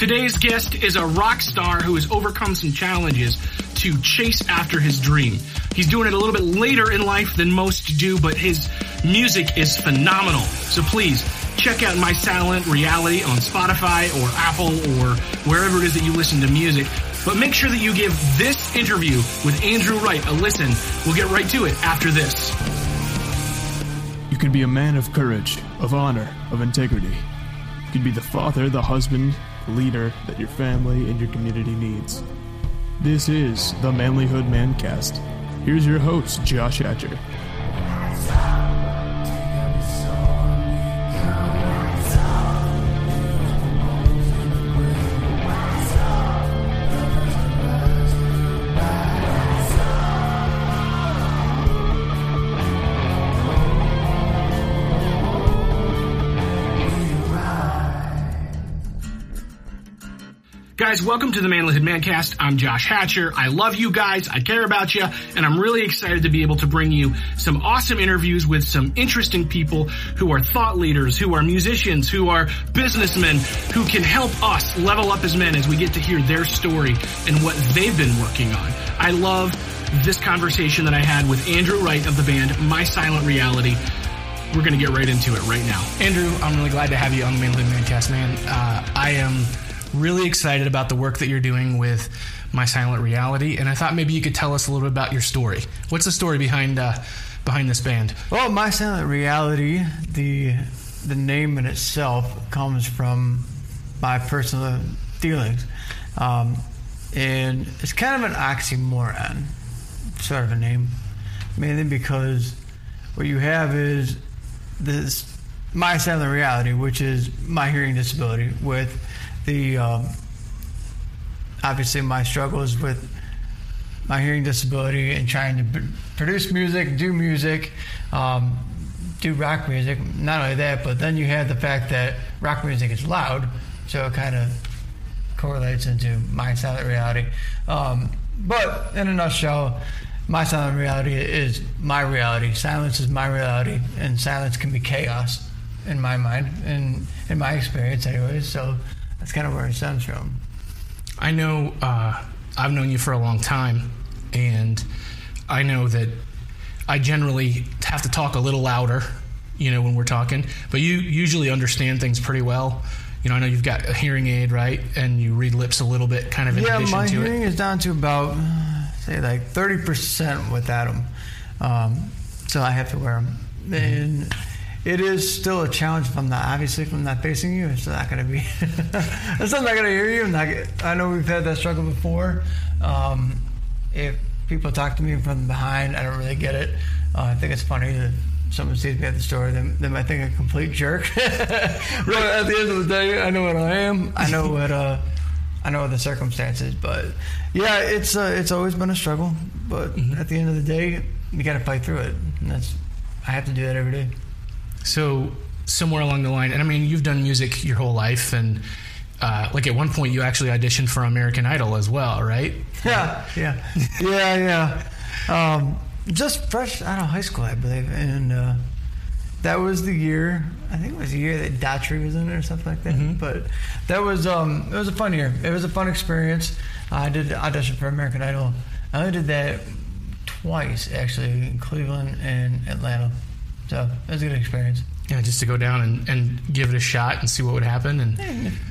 Today's guest is a rock star who has overcome some challenges to chase after his dream. He's doing it a little bit later in life than most do, but his music is phenomenal. So please check out My Silent Reality on Spotify or Apple or wherever it is that you listen to music. But make sure that you give this interview with Andrew Wright a listen. We'll get right to it after this. You can be a man of courage, of honor, of integrity. You can be the father, the husband, leader that your family and your community needs. This is the Manlyhood Mancast. Here's your host, Josh Hatcher. Guys, welcome to the Manlyhood Mancast. I'm Josh Hatcher. I love you guys. I care about you. And I'm really excited to be able to bring you some awesome interviews with some interesting people who are thought leaders, who are musicians, who are businessmen, who can help us level up as men as we get to hear their story and what they've been working on. I love this conversation that I had with Andrew Wright of the band My Silent Reality. We're going to get right into it right now. Andrew, I'm really glad to have you on the Manlyhood Mancast, man. Uh, I am really excited about the work that you're doing with My Silent Reality, and I thought maybe you could tell us a little bit about your story. What's the story behind uh, behind this band? Well, My Silent Reality, the the name in itself comes from my personal feelings, um, and it's kind of an oxymoron, sort of a name, mainly because what you have is this my silent reality, which is my hearing disability, with the um, obviously my struggles with my hearing disability and trying to b- produce music, do music, um, do rock music. Not only that, but then you have the fact that rock music is loud, so it kind of correlates into my silent reality. Um, but in a nutshell, my silent reality is my reality. Silence is my reality, and silence can be chaos in my mind and in my experience, anyways. So that's kind of where it stems from. I know uh, I've known you for a long time, and I know that I generally have to talk a little louder, you know, when we're talking, but you usually understand things pretty well. You know, I know you've got a hearing aid, right? And you read lips a little bit, kind of in yeah, addition my to hearing it. is down to about, say, like 30% without them. Um, so I have to wear them. Mm-hmm. And it is still a challenge if I'm not, obviously, if I'm not facing you, it's not going to be, I'm not going to hear you. Not, I know we've had that struggle before. Um, if people talk to me from behind, I don't really get it. Uh, I think it's funny that someone sees me at the store, they, they might think I'm a complete jerk. but at the end of the day, I know what I am. I know what, uh, I know the circumstances, but yeah, it's uh, it's always been a struggle. But at the end of the day, you got to fight through it, and that's I have to do that every day. So somewhere along the line, and I mean, you've done music your whole life, and uh, like at one point, you actually auditioned for American Idol as well, right? Yeah, yeah, yeah, yeah. Um, just fresh out of high school, I believe, and uh, that was the year. I think it was the year that Daughtry was in it or something like that. But that was um, it was a fun year. It was a fun experience. I did audition for American Idol. I only did that twice actually in Cleveland and Atlanta. So it was a good experience. Yeah, just to go down and, and give it a shot and see what would happen. And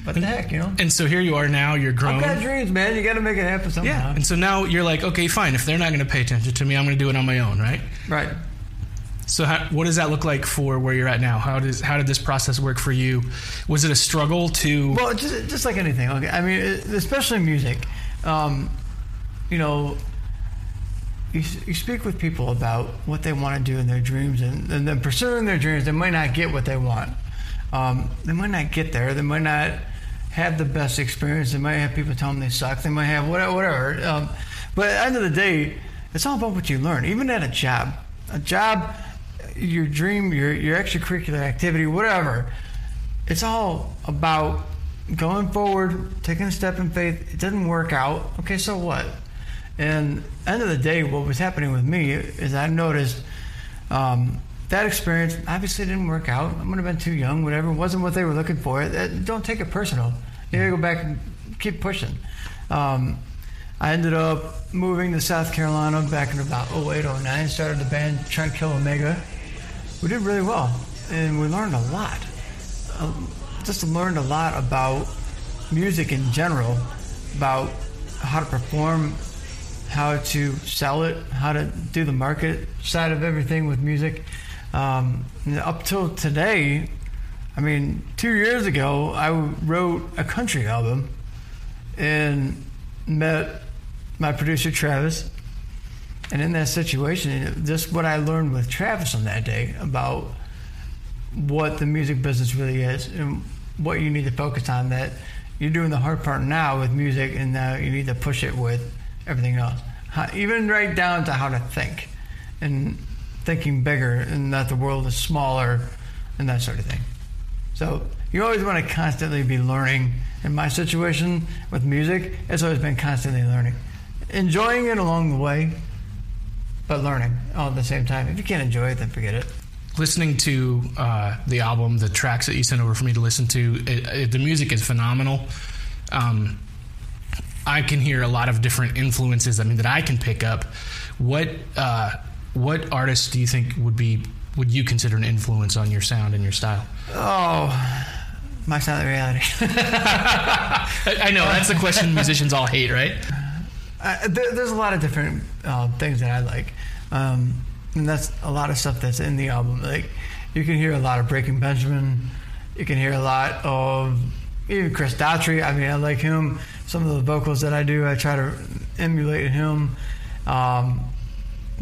What the heck, you know? and so here you are now. You're grown. I've got dreams, man. You got to make it happen somehow. Yeah, and so now you're like, okay, fine. If they're not going to pay attention to me, I'm going to do it on my own, right? Right. So, how, what does that look like for where you're at now? How does how did this process work for you? Was it a struggle to? Well, just just like anything. Okay, I mean, especially music. Um, you know, you, you speak with people about what they want to do in their dreams, and, and then pursuing their dreams, they might not get what they want. Um, they might not get there. They might not have the best experience. They might have people tell them they suck. They might have whatever. whatever. Um, but at the end of the day, it's all about what you learn. Even at a job, a job, your dream, your your extracurricular activity, whatever. It's all about going forward, taking a step in faith. It doesn't work out. Okay, so what? And end of the day, what was happening with me is I noticed um, that experience obviously didn't work out. I would have been too young, whatever. It wasn't what they were looking for. Uh, Don't take it personal. You gotta go back and keep pushing. Um, I ended up moving to South Carolina back in about 08, 09. Started the band Trent Kill Omega. We did really well, and we learned a lot. Um, just learned a lot about music in general, about how to perform, how to sell it, how to do the market side of everything with music. Um, up till today, I mean, two years ago, I wrote a country album and met my producer Travis. And in that situation, just what I learned with Travis on that day about what the music business really is and what you need to focus on. That you're doing the hard part now with music, and now you need to push it with everything else. How, even right down to how to think and thinking bigger, and that the world is smaller, and that sort of thing. So you always want to constantly be learning. In my situation with music, it's always been constantly learning, enjoying it along the way, but learning all at the same time. If you can't enjoy it, then forget it. Listening to uh, the album, the tracks that you sent over for me to listen to, it, it, the music is phenomenal. Um, I can hear a lot of different influences. I mean, that I can pick up. What uh, what artists do you think would be would you consider an influence on your sound and your style? Oh, my silent reality. I know that's the question musicians all hate, right? Uh, there, there's a lot of different uh, things that I like, um, and that's a lot of stuff that's in the album. Like you can hear a lot of Breaking Benjamin, you can hear a lot of even Chris Daughtry. I mean, I like him. Some of the vocals that I do, I try to emulate him. Um,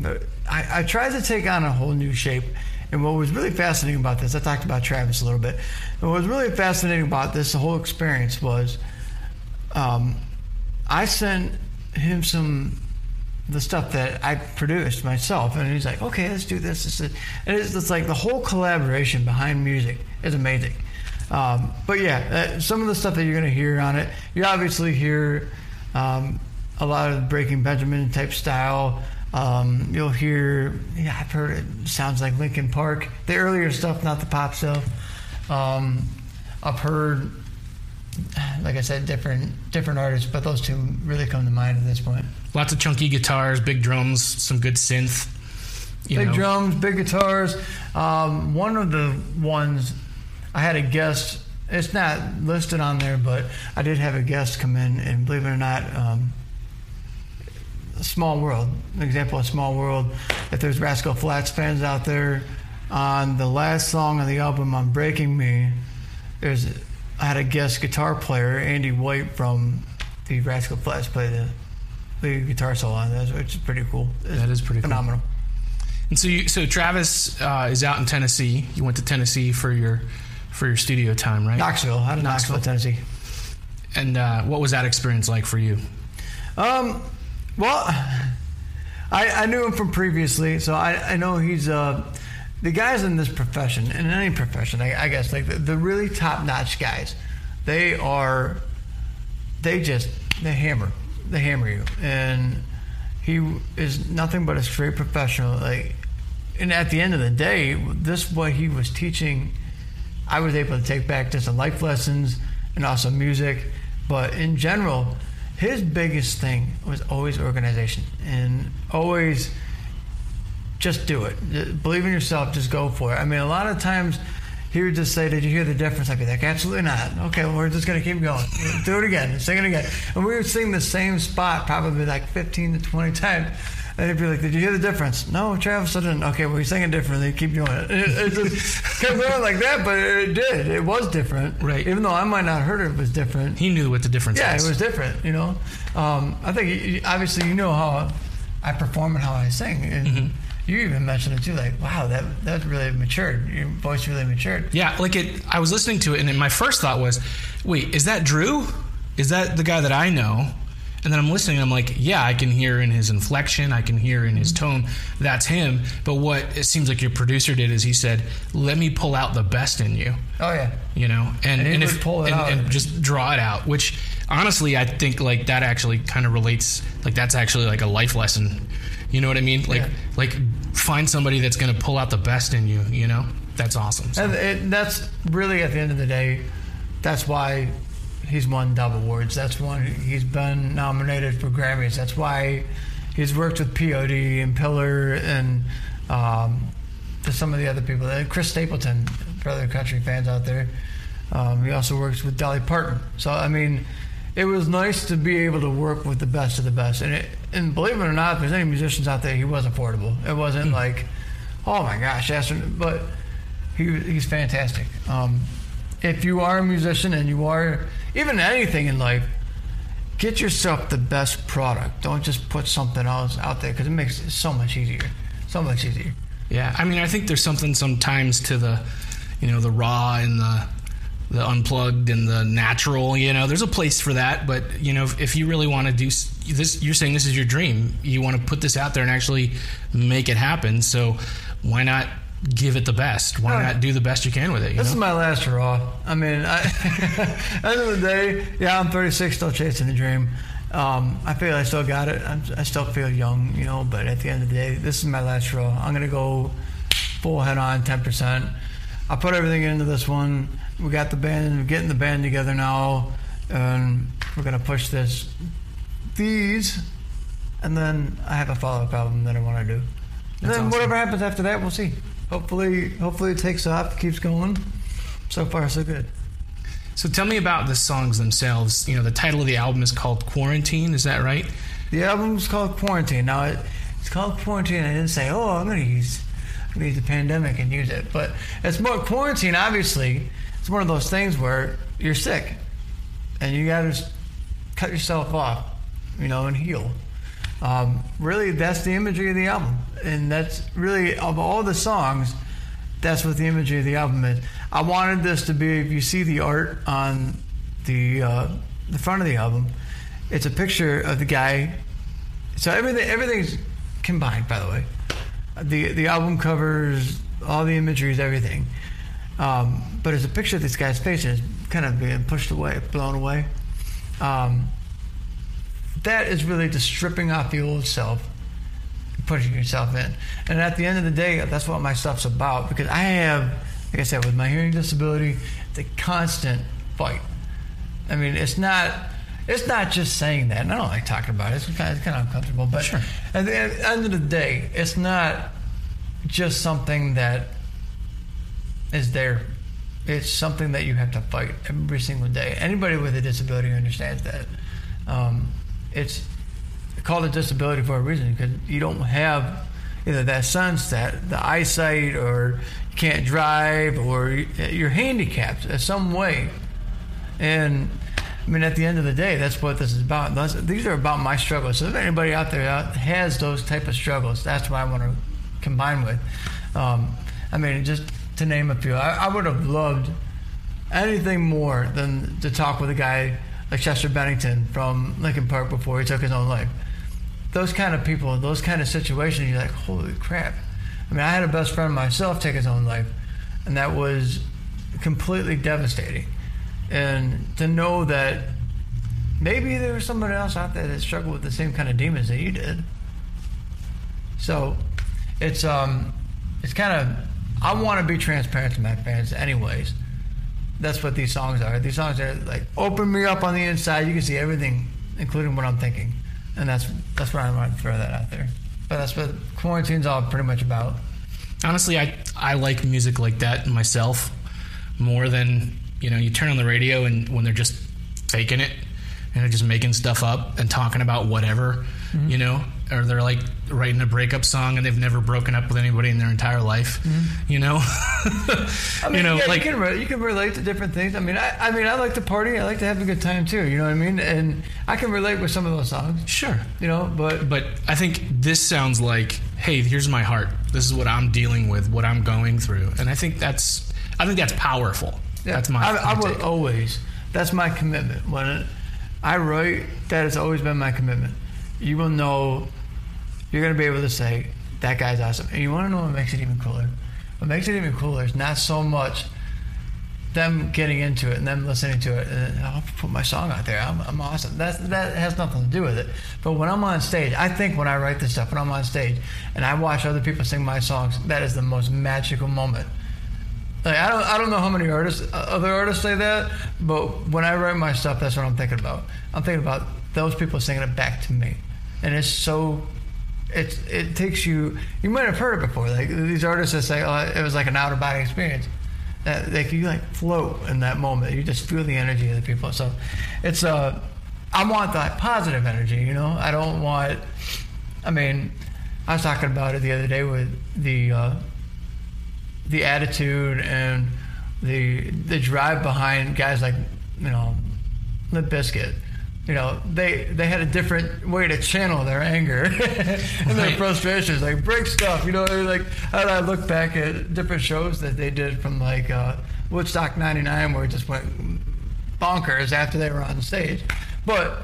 I, I tried to take on a whole new shape. And what was really fascinating about this, I talked about Travis a little bit. What was really fascinating about this, the whole experience was, um, I sent him some the stuff that I produced myself, and he's like, "Okay, let's do this." this, And it's, it's, like the whole collaboration behind music is amazing. Um, but yeah, uh, some of the stuff that you're going to hear on it, you obviously hear um, a lot of Breaking Benjamin type style. Um, you'll hear, yeah, I've heard it sounds like Linkin Park. The earlier stuff, not the pop stuff. Um, I've heard, like I said, different different artists, but those two really come to mind at this point. Lots of chunky guitars, big drums, some good synth. big know. drums, big guitars. Um, one of the ones I had a guest. It's not listed on there, but I did have a guest come in, and believe it or not, um, Small World. An example of Small World. If there's Rascal Flatts fans out there, on the last song on the album on Breaking Me, there's I had a guest guitar player, Andy White from the Rascal Flatts, play the lead guitar solo on this, which is pretty cool. It's that is pretty phenomenal. Cool. And so, you, so Travis uh, is out in Tennessee. You went to Tennessee for your for your studio time, right? Knoxville, out of Knoxville, Knoxville Tennessee. And uh, what was that experience like for you? Um, well, I, I knew him from previously, so I, I know he's uh, the guys in this profession, in any profession, I, I guess, like the, the really top notch guys, they are, they just, they hammer, they hammer you. And he is nothing but a straight professional. Like, and at the end of the day, this what he was teaching, I was able to take back to some life lessons and also music. But in general, his biggest thing was always organization and always just do it. Uh, believe in yourself, just go for it. I mean, a lot of times he would just say, Did you hear the difference? I'd be like, Absolutely not. Okay, well, we're just going to keep going. do it again, sing it again. And we would sing the same spot probably like 15 to 20 times. And he'd be like, Did you hear the difference? No, Travis, I didn't. Okay, well, you're singing differently. Keep doing it. It, it just kept going like that, but it did. It was different. Right. Even though I might not have heard it, it was different. He knew what the difference yeah, was. Yeah, it was different, you know. Um, I think, obviously, you know how I perform and how I sing. And mm-hmm. You even mentioned it too, like, wow, that that really matured. Your voice really matured. Yeah, like it. I was listening to it, and my first thought was, wait, is that Drew? Is that the guy that I know? And then I'm listening, and I'm like, yeah, I can hear in his inflection, I can hear in his mm-hmm. tone, that's him. But what it seems like your producer did is he said, let me pull out the best in you. Oh yeah. You know, and and, and if pull it and, out. and just draw it out, which honestly, I think like that actually kind of relates. Like that's actually like a life lesson. You know what I mean? Like Yeah. like find somebody that's going to pull out the best in you. You know, that's awesome. So- And it, that's really at the end of the day, that's why he's won Dove Awards. That's one he's been nominated for Grammys. That's why he's worked with POD and Pillar and um, some of the other people. Uh, Chris Stapleton, for other country fans out there. Um, he also works with Dolly Parton. So I mean, it was nice to be able to work with the best of the best. And it, and believe it or not, if there's any musicians out there, he was affordable. It wasn't like, oh my gosh, that's but he he's fantastic. Um, if you are a musician and you are even anything in life, get yourself the best product. Don't just put something else out there because it makes it so much easier. So much easier. Yeah, I mean, I think there's something sometimes to the, you know, the raw and the the unplugged and the natural. You know, there's a place for that. But you know, if, if you really want to do this, you're saying this is your dream. You want to put this out there and actually make it happen. So why not give it the best? Why not do the best you can with it? this know? is my last hurrah. I mean, I, end of the day, yeah, I'm 36, still chasing the dream. Um, I feel I still got it. I'm, i still feel young, you know. But at the end of the day, this is my last hurrah. I'm gonna go full head on, 10%. I put everything into this one. We got the band, we're getting the band together now, and we're gonna push this. These, and then I have a follow-up album that I want to do. And then awesome. whatever happens after that, we'll see hopefully, hopefully it takes off, keeps going. So far, so good. So tell me about the songs themselves. You know, the title of the album is called Quarantine. Is that right? The album's called Quarantine. Now it, it's called Quarantine. I didn't say, oh, I'm going to use, I'm use the pandemic and use it, but it's more quarantine. Obviously, it's one of those things where you're sick, and you got to cut yourself off, you know, and heal. Um, really, that's the imagery of the album, and that's really of all the songs. That's what the imagery of the album is. I wanted this to be. If you see the art on the uh, the front of the album, it's a picture of the guy. So everything everything's combined. By the way, the the album covers all the imagery is everything. Um, but it's a picture of this guy's face and it's kind of being pushed away, blown away. Um, that is really just stripping off the old self, putting yourself in. And at the end of the day, that's what my stuff's about because I have, like I said, with my hearing disability, the constant fight. I mean, it's not. It's not just saying that, and I don't like talking about it. It's kind of, it's kind of uncomfortable. But sure. at the end of the day, it's not just something that is there. It's something that you have to fight every single day. Anybody with a disability understands that. Um, it's called a disability for a reason because you don't have either that sunset, the eyesight, or you can't drive, or you're handicapped in some way. And I mean, at the end of the day, that's what this is about. These are about my struggles. So if anybody out there out has those type of struggles, that's what I want to combine with. Um, I mean, just to name a few, I, I would have loved anything more than to talk with a guy like Chester Bennington from Linkin Park before he took his own life. Those kind of people, those kind of situations, you're like, holy crap. I mean, I had a best friend myself take his own life, and that was completely devastating. And to know that maybe there was somebody else out there that struggled with the same kind of demons that you did. So it's um it's kind of I want to be transparent to my fans anyways that's what these songs are. These songs are like open me up on the inside. You can see everything, including what I'm thinking, and that's that's why I want to throw that out there. But that's what quarantine's all pretty much about. Honestly, I I like music like that myself more than you know. You turn on the radio and when they're just faking it and they're just making stuff up and talking about whatever, mm-hmm. you know, or they're like writing a breakup song and they've never broken up with anybody in their entire life, mm-hmm. you know. I mean, you know, yeah, like you can, re- you can relate to different things. I mean, I, I mean, I like to party. I like to have a good time too. You know what I mean? And I can relate with some of those songs. Sure. You know, but but I think this sounds like, hey, here's my heart. This is what I'm dealing with, what I'm going through, and I think that's I think that's powerful. Yeah, that's my. I, I will always. That's my commitment. When I write, that has always been my commitment. You will know you're going to be able to say, that guy's awesome. And you want to know what makes it even cooler? What makes it even cooler is not so much them getting into it and them listening to it and I'll put my song out there. I'm, I'm awesome. That's, that has nothing to do with it. But when I'm on stage, I think when I write this stuff, when I'm on stage and I watch other people sing my songs, that is the most magical moment Like I don't I don't know how many artists uh, other artists say that, but when I write my stuff, that's what I'm thinking about. I'm thinking about those people singing it back to me, and it's so. It's it takes you. You might have heard it before. Like these artists that say, "Oh, it was like an out of body experience." That like you like float in that moment. You just feel the energy of the people. So, it's uh, I want that positive energy. You know, I don't want. I mean, I was talking about it the other day with the. Uh, the attitude and the the drive behind guys like you know Limp Bizkit. You know, they they had a different way to channel their anger and their frustrations, like break stuff. You know, like and I look back at different shows that they did from like uh, Woodstock '99, where it just went bonkers after they were on stage, but.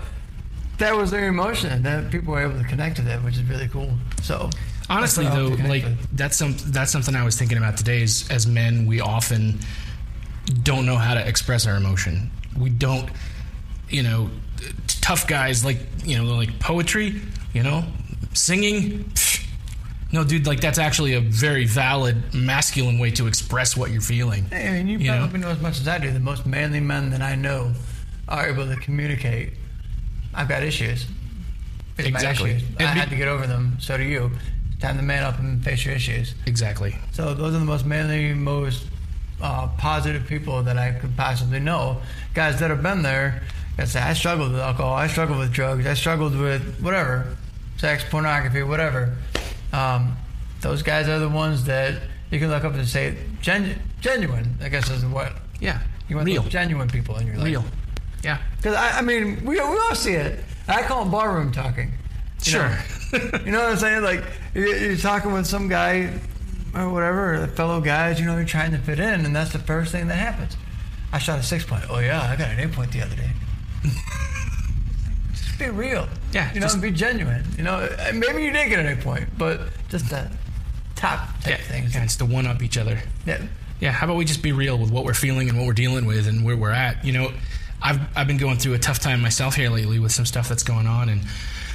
That was their emotion, and that people were able to connect to that, which is really cool. So, Honestly, that's what I though, like with. that's some that's something I was thinking about today. Is as men, we often don't know how to express our emotion. We don't, you know, tough guys like you know, like poetry, you know, singing. pfft. No, dude, like that's actually a very valid masculine way to express what you're feeling. I mean, you, You know? probably know? as much as I do. The most manly men that I know are able to communicate. I've got issues. It's Exactly. issues. I be- had to get over them. So do you. It's time to man up and face your issues. Exactly. So those are the most manly, most uh, positive people that I could possibly know. Guys that have been there. That say, I struggled with alcohol. I struggled with drugs. I struggled with whatever, sex, pornography, whatever. Um, those guys are the ones that you can look up and say genu- genuine. I guess is what Yeah. you want Real. genuine people in your life. Real. Yeah. Because I, I mean, we, we all see it. I call it barroom talking. You Sure. know? you know what I'm saying? Like you- you're talking with some guy or whatever, or fellow guys. You know, you're trying to fit in, and that's the first thing that happens. I shot a six point. Oh yeah, I got an eight point the other day. Just be real. Yeah, You know, just- and be genuine. You know, and maybe you did get an eight point, but just the top type yeah. things. Yeah, it's to one up each other. Yeah. Yeah, how about we just be real with what we're feeling and what we're dealing with and where we're at? You know, I've I've been going through a tough time myself here lately with some stuff that's going on, and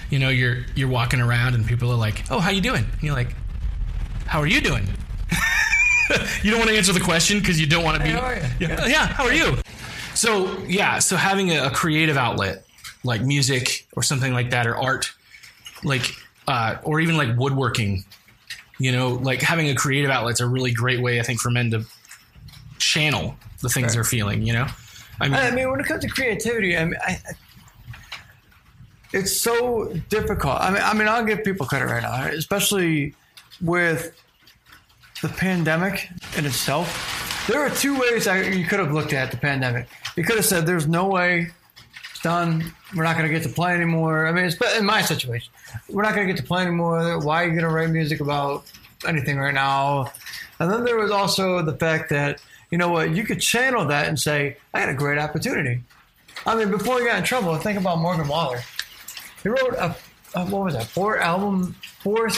you know, you're you're walking around and people are like, "Oh, how you doing?" And you're like, "How are you doing?" you don't want to answer the question because you don't want to be. Hey, how are you? Yeah, yeah, how are you? So yeah, so having a, a creative outlet like music or something like that, or art, like uh, or even like woodworking, you know, like having a creative outlet's a really great way, I think, for men to channel the things Right. they're feeling. You know, I mean, I mean, when it comes to creativity, I mean, I, I- it's so difficult. I mean, I mean, I'll give people credit right now, especially with the pandemic in itself. There are two ways I, you could have looked at the pandemic. You could have said, "There's no way it's done. We're not going to get to play anymore." I mean, it's in my situation, we're not going to get to play anymore. Why are you going to write music about anything right now? And then there was also the fact that you know what, you could channel that and say, "I had a great opportunity." I mean, before he got in trouble, think about Morgan Wallen. He wrote a, a what was that? Four album, four,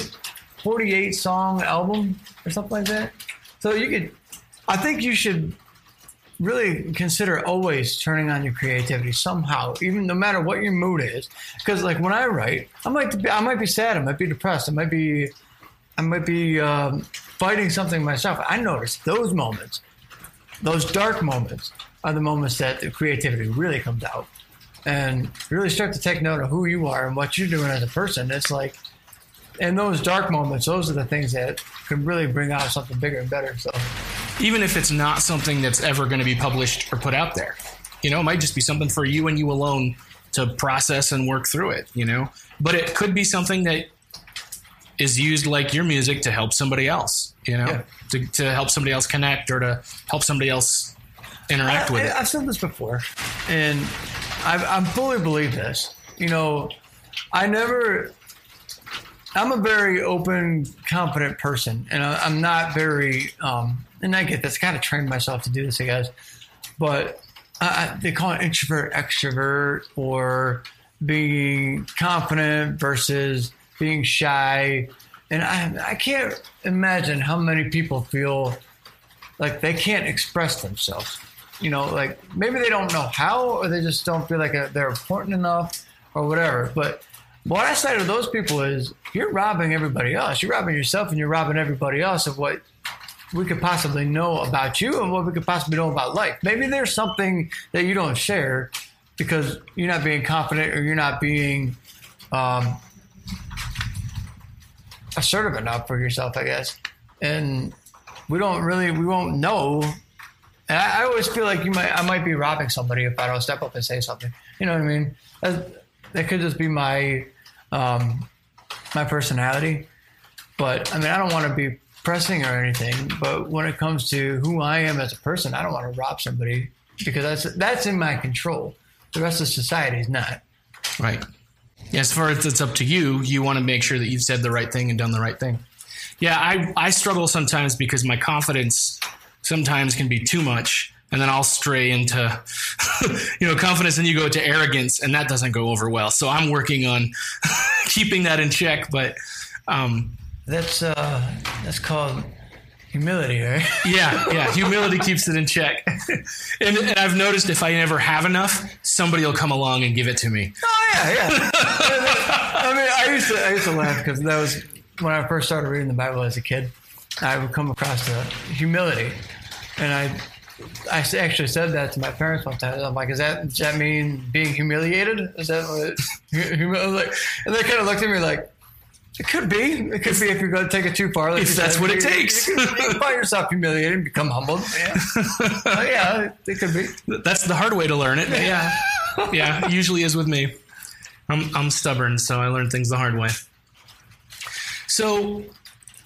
48 song album or something like that. So you could, I think you should really consider always turning on your creativity somehow, even no matter what your mood is. Because like when I write, I might be, I might be sad, I might be depressed, I might be, I might be um, fighting something myself. I notice those moments, those dark moments, are the moments that the creativity really comes out, and really start to take note of who you are and what you're doing as a person. It's like. In those dark moments, those are the things that can really bring out something bigger and better. So, even if it's not something that's ever going to be published or put out there, you know, it might just be something for you and you alone to process and work through it. You know, but it could be something that is used like your music to help somebody else. You know, Yeah. to, to help somebody else connect or to help somebody else interact with it. I've said this before, and I've, I'm fully believe this. You know, I never. I'm a very open, confident person, and I, I'm not very. Um, and I get this. Kind of trained myself to do this, I guess. But I, I, they call it introvert, extrovert, or being confident versus being shy. And I, I can't imagine how many people feel like they can't express themselves. You know, like maybe they don't know how, or they just don't feel like uh, they're important enough, or whatever. But what I say to those people is, you're robbing everybody else. You're robbing yourself, and you're robbing everybody else of what we could possibly know about you and what we could possibly know about life. Maybe there's something that you don't share because you're not being confident or you're not being um, assertive enough for yourself, I guess. And we don't really, we won't know. And I, I always feel like you might, I might be robbing somebody if I don't step up and say something. You know what I mean? That, that could just be my, um, my personality. But I mean, I don't want to be pressing or anything. But when it comes to who I am as a person, I don't want to rob somebody because that's that's in my control. The rest of society is not. Right. As far as it's up to you, you want to make sure that you've said the right thing and done the right thing. Yeah, I I struggle sometimes because my confidence sometimes can be too much and then I'll stray into you know confidence and you go to arrogance and that doesn't go over well. So I'm working on keeping that in check, but um, that's uh, that's called humility, right? yeah, yeah. Humility keeps it in check. and, and, I've noticed if I never have enough, somebody will come along and give it to me. Oh yeah, yeah. I mean, I used to I used to laugh because that was when I first started reading the Bible as a kid. I would come across the humility, and I I actually said that to my parents one time. I'm like, "Is that does that mean being humiliated? Is that what?" It, like, and they kind of looked at me like, it could be. It could be if you're going to take it too far. Like if that's said, what it takes. You, can find yourself humiliated and become humbled. Yeah. oh, yeah, it could be. That's the hard way to learn it. Yeah. yeah, usually is with me. I'm, I'm stubborn, so I learn things the hard way. So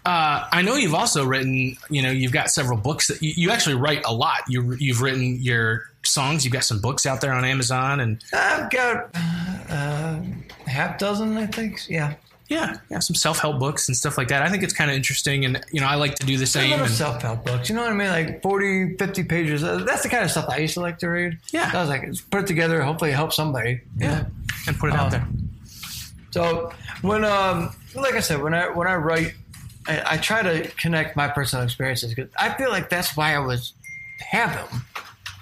uh, I know you've also written, you know, you've got several books that you, you, actually write a lot. You, you've written your songs. You've got some books out there on Amazon, and I've got uh, half dozen, I think. Yeah, yeah, yeah, some self help books and stuff like that. I think it's kind of interesting, and you know, I like to do the same. Self help books. You know what I mean? Like 40, 50 pages. Uh, that's the kind of stuff I used to like to read. Yeah, I was like, put it together. Hopefully, help somebody. Yeah, and put it um, out there. So when, um, like I said, when I when I write, I, I try to connect my personal experiences because I feel like that's why I was have them.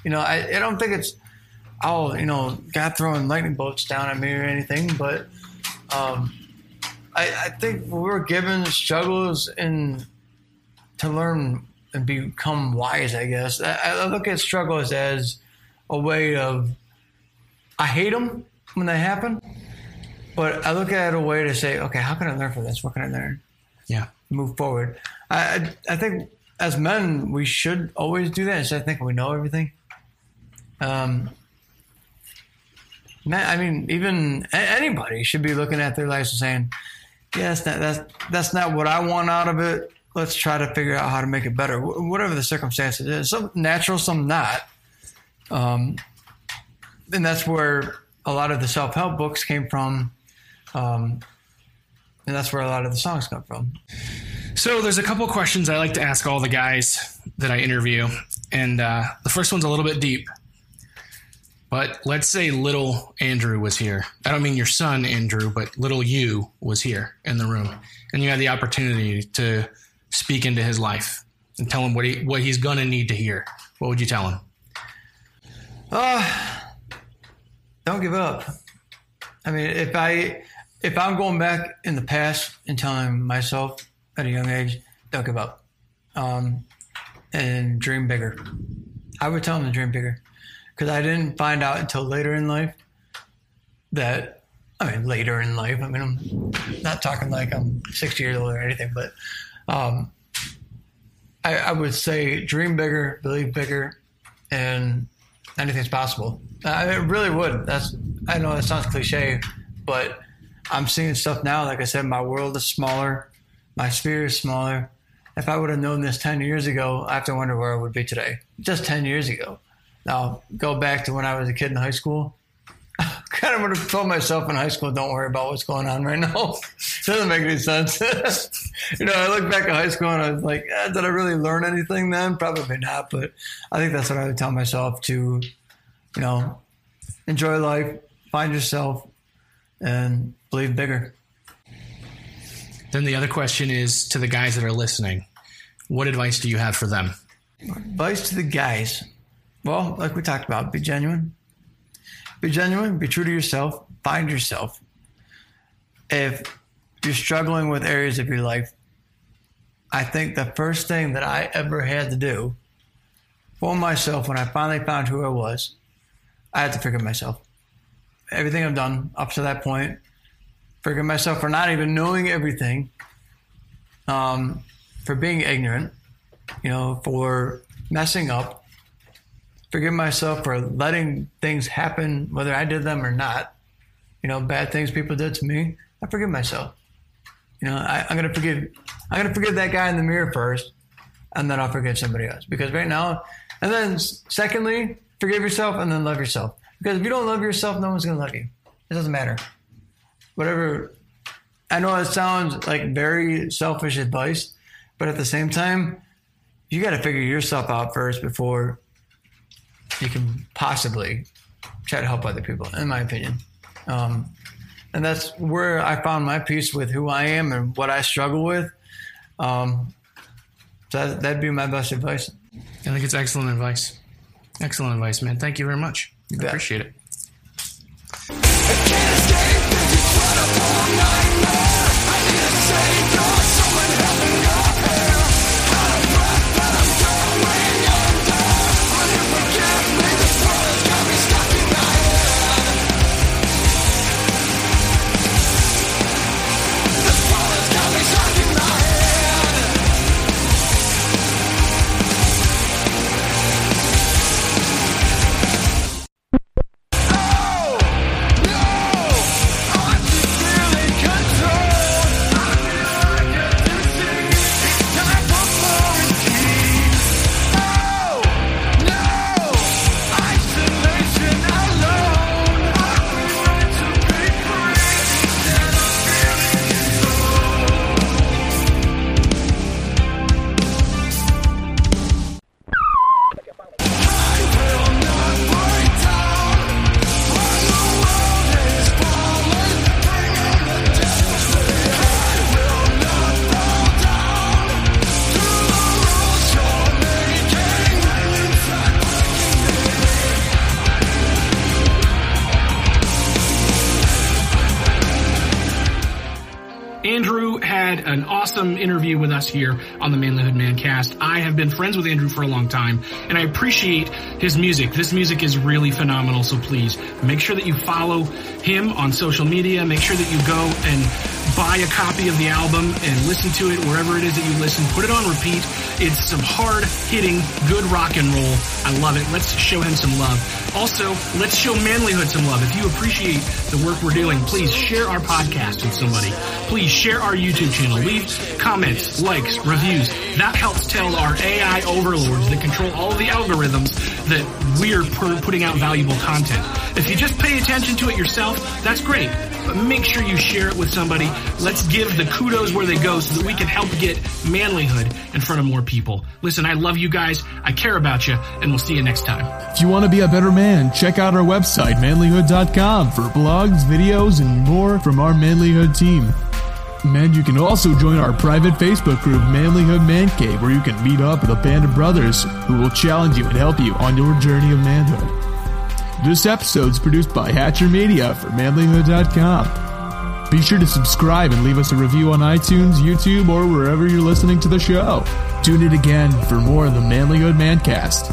You know, I, I don't think it's oh, you know, God throwing lightning bolts down at me or anything, but um, I, I think we were given struggles and to learn and become wise. I guess I, I look at struggles as a way of I hate them when they happen, but I look at it a way to say, okay, how can I learn from this? What can I learn? Yeah, move forward. I I, I think as men we should always do that. Instead of thinking we know everything. Um, man, I mean, even anybody should be looking at their lives and saying, yeah, that's not, that's, that's not what I want out of it. Let's try to figure out how to make it better, whatever the circumstances is. Some natural, some not. Um, and that's where a lot of the self help books came from. Um, and that's where a lot of the songs come from. So there's a couple questions I like to ask all the guys that I interview, and uh, the first one's a little bit deep. But let's say little Andrew was here. I don't mean your son, Andrew, but little you was here in the room. And you had the opportunity to speak into his life and tell him what he what he's gonna need to hear. What would you tell him? Uh don't give up. I mean, if I if I'm going back in the past and telling myself at a young age, don't give up. Um, and dream bigger. I would tell him to dream bigger because I didn't find out until later in life that I mean later in life. I mean I'm not talking like I'm 60 years old or anything, but um, I, I, would say dream bigger, believe bigger, and anything's possible. I really would. That's I know that sounds cliche, but I'm seeing stuff now. Like I said, my world is smaller, my sphere is smaller. If I would have known this 10 years ago, I have to wonder where I would be today. Just 10 years ago. Now, go back to when I was a kid in high school. I kind of would have told myself in high school, don't worry about what's going on right now. Doesn't make any sense. you know, I look back at high school and I was like, eh, did I really learn anything then? Probably not, but I think that's what I would tell myself to, you know, enjoy life, find yourself, and believe bigger. Then the other question is to the guys that are listening what advice do you have for them? Advice to the guys well, like we talked about, be genuine. Be genuine, be true to yourself, find yourself. If you're struggling with areas of your life, I think the first thing that I ever had to do for myself when I finally found who I was, I had to figure myself. Everything I've done up to that point, figure myself for not even knowing everything, um, for being ignorant, you know, for messing up, forgive myself for letting things happen, whether I did them or not. You know, bad things people did to me. I forgive myself. You know, I, I'm gonna forgive. I'm gonna forgive that guy in the mirror first, and then I'll forgive somebody else. Because right now, and then secondly, forgive yourself and then love yourself. Because if you don't love yourself, no one's gonna love you. It doesn't matter. Whatever. I know it sounds like very selfish advice, but at the same time, you got to figure yourself out first before you can possibly try to help other people, in my opinion. Um, and that's where I found my peace with who I am and what I struggle with. Um, so that, that'd be my best advice. I think it's excellent advice. Excellent advice, man. Thank you very much. I appreciate it. Awesome interview with us here on the Manlyhood Mancast. I have been friends with Andrew for a long time, and I appreciate his music. This music is really phenomenal, so please make sure that you follow him on social media. Make sure that you go and buy a copy of the album and listen to it wherever it is that you listen. Put it on repeat. It's some hard hitting, good rock and roll. I love it. Let's show him some love. Also, let's show Manlyhood some love. If you appreciate the work we're doing, please share our podcast with somebody. Please share our YouTube channel. Leave comments, likes, reviews. That helps tell our AI overlords that control all the algorithms that we're putting out valuable content. If you just pay attention to it yourself, that's great. But make sure you share it with somebody. Let's give the kudos where they go so that we can help get manlyhood in front of more people. Listen, I love you guys. I care about you, and we'll see you next time. If you want to be a better man, check out our website, manlyhood.com, for blogs, videos, and more from our manlyhood team. And you can also join our private Facebook group, Manlyhood Man Cave, where you can meet up with a band of brothers who will challenge you and help you on your journey of manhood. This episode is produced by Hatcher Media for manlyhood.com. Be sure to subscribe and leave us a review on iTunes, YouTube, or wherever you're listening to the show. Tune in again for more of the Manlyhood Mancast.